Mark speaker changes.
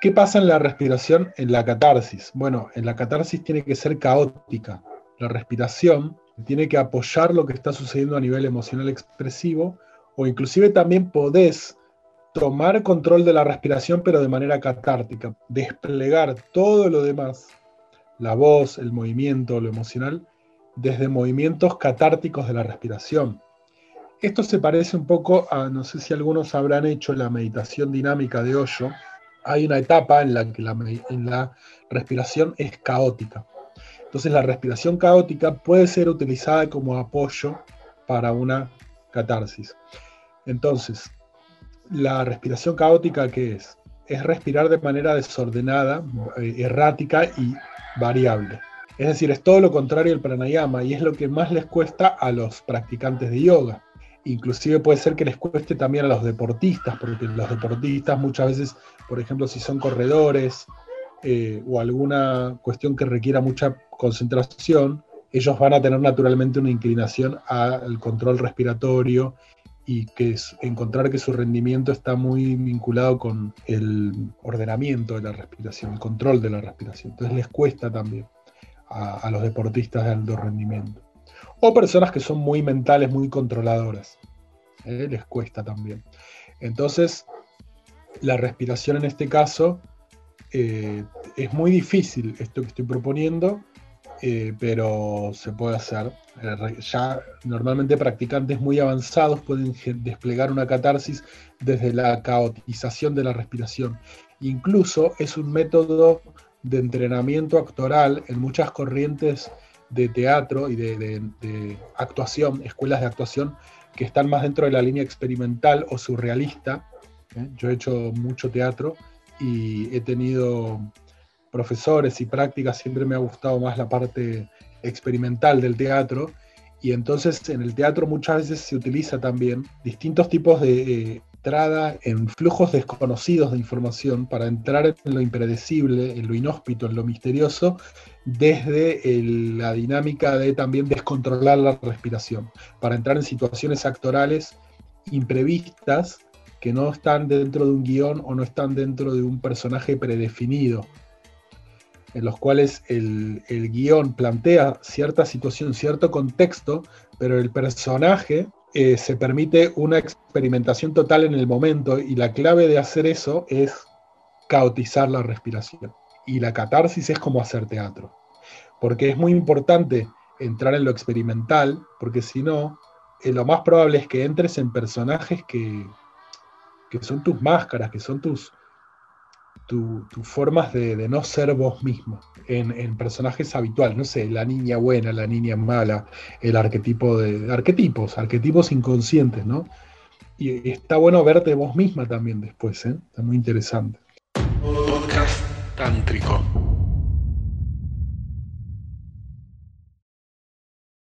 Speaker 1: ¿Qué pasa en la respiración en la catarsis? Bueno, en la catarsis tiene que ser caótica. La respiración tiene que apoyar lo que está sucediendo a nivel emocional expresivo o inclusive también podés tomar control de la respiración pero de manera catártica, desplegar todo lo demás, la voz, el movimiento, lo emocional, desde movimientos catárticos de la respiración. Esto se parece un poco a, no sé si algunos habrán hecho la meditación dinámica de Osho, hay una etapa en la que la, respiración es caótica. Entonces la respiración caótica puede ser utilizada como apoyo para una catarsis. Entonces, la respiración caótica, ¿qué es? Es respirar de manera desordenada, eh, errática y variable. Es decir, es todo lo contrario al pranayama y es lo que más les cuesta a los practicantes de yoga inclusive puede ser que les cueste también a los deportistas, porque los deportistas muchas veces, por ejemplo, si son corredores eh, o alguna cuestión que requiera mucha concentración, ellos van a tener naturalmente una inclinación al control respiratorio y que encontrar que su rendimiento está muy vinculado con el ordenamiento de la respiración, el control de la respiración. Entonces les cuesta también a los deportistas de alto rendimiento. O personas que son muy mentales, muy controladoras. ¿eh? Les cuesta también. Entonces, la respiración en este caso eh, es muy difícil esto que estoy proponiendo, eh, pero se puede hacer. ya normalmente practicantes muy avanzados pueden desplegar una catarsis desde la caotización de la respiración. Incluso es un método de entrenamiento actoral en muchas corrientes de teatro y de, actuación, escuelas de actuación que están más dentro de la línea experimental o surrealista. ¿eh? Yo he hecho mucho teatro y he tenido profesores y prácticas, siempre me ha gustado más la parte experimental del teatro. Y entonces en el teatro muchas veces se utiliza también distintos tipos de eh, entrada en flujos desconocidos de información para entrar en lo impredecible, en lo inhóspito, en lo misterioso, desde la dinámica de también descontrolar la respiración, para entrar en situaciones actorales imprevistas que no están dentro de un guion o no están dentro de un personaje predefinido, en los cuales el, el guion plantea cierta situación, cierto contexto, pero el personaje eh, se permite una experimentación total en el momento y la clave de hacer eso es caotizar la respiración. Y la catarsis es como hacer teatro, porque es muy importante entrar en lo experimental, porque si no, eh, lo más probable es que entres en personajes que, que son tus máscaras, que son tus, tus formas de, no ser vos mismo en, personajes habituales, no sé, la niña buena, la niña mala, el arquetipo de arquetipos, arquetipos inconscientes, ¿no? Y está bueno verte vos misma también después, ¿eh? Está muy interesante.
Speaker 2: Podcast.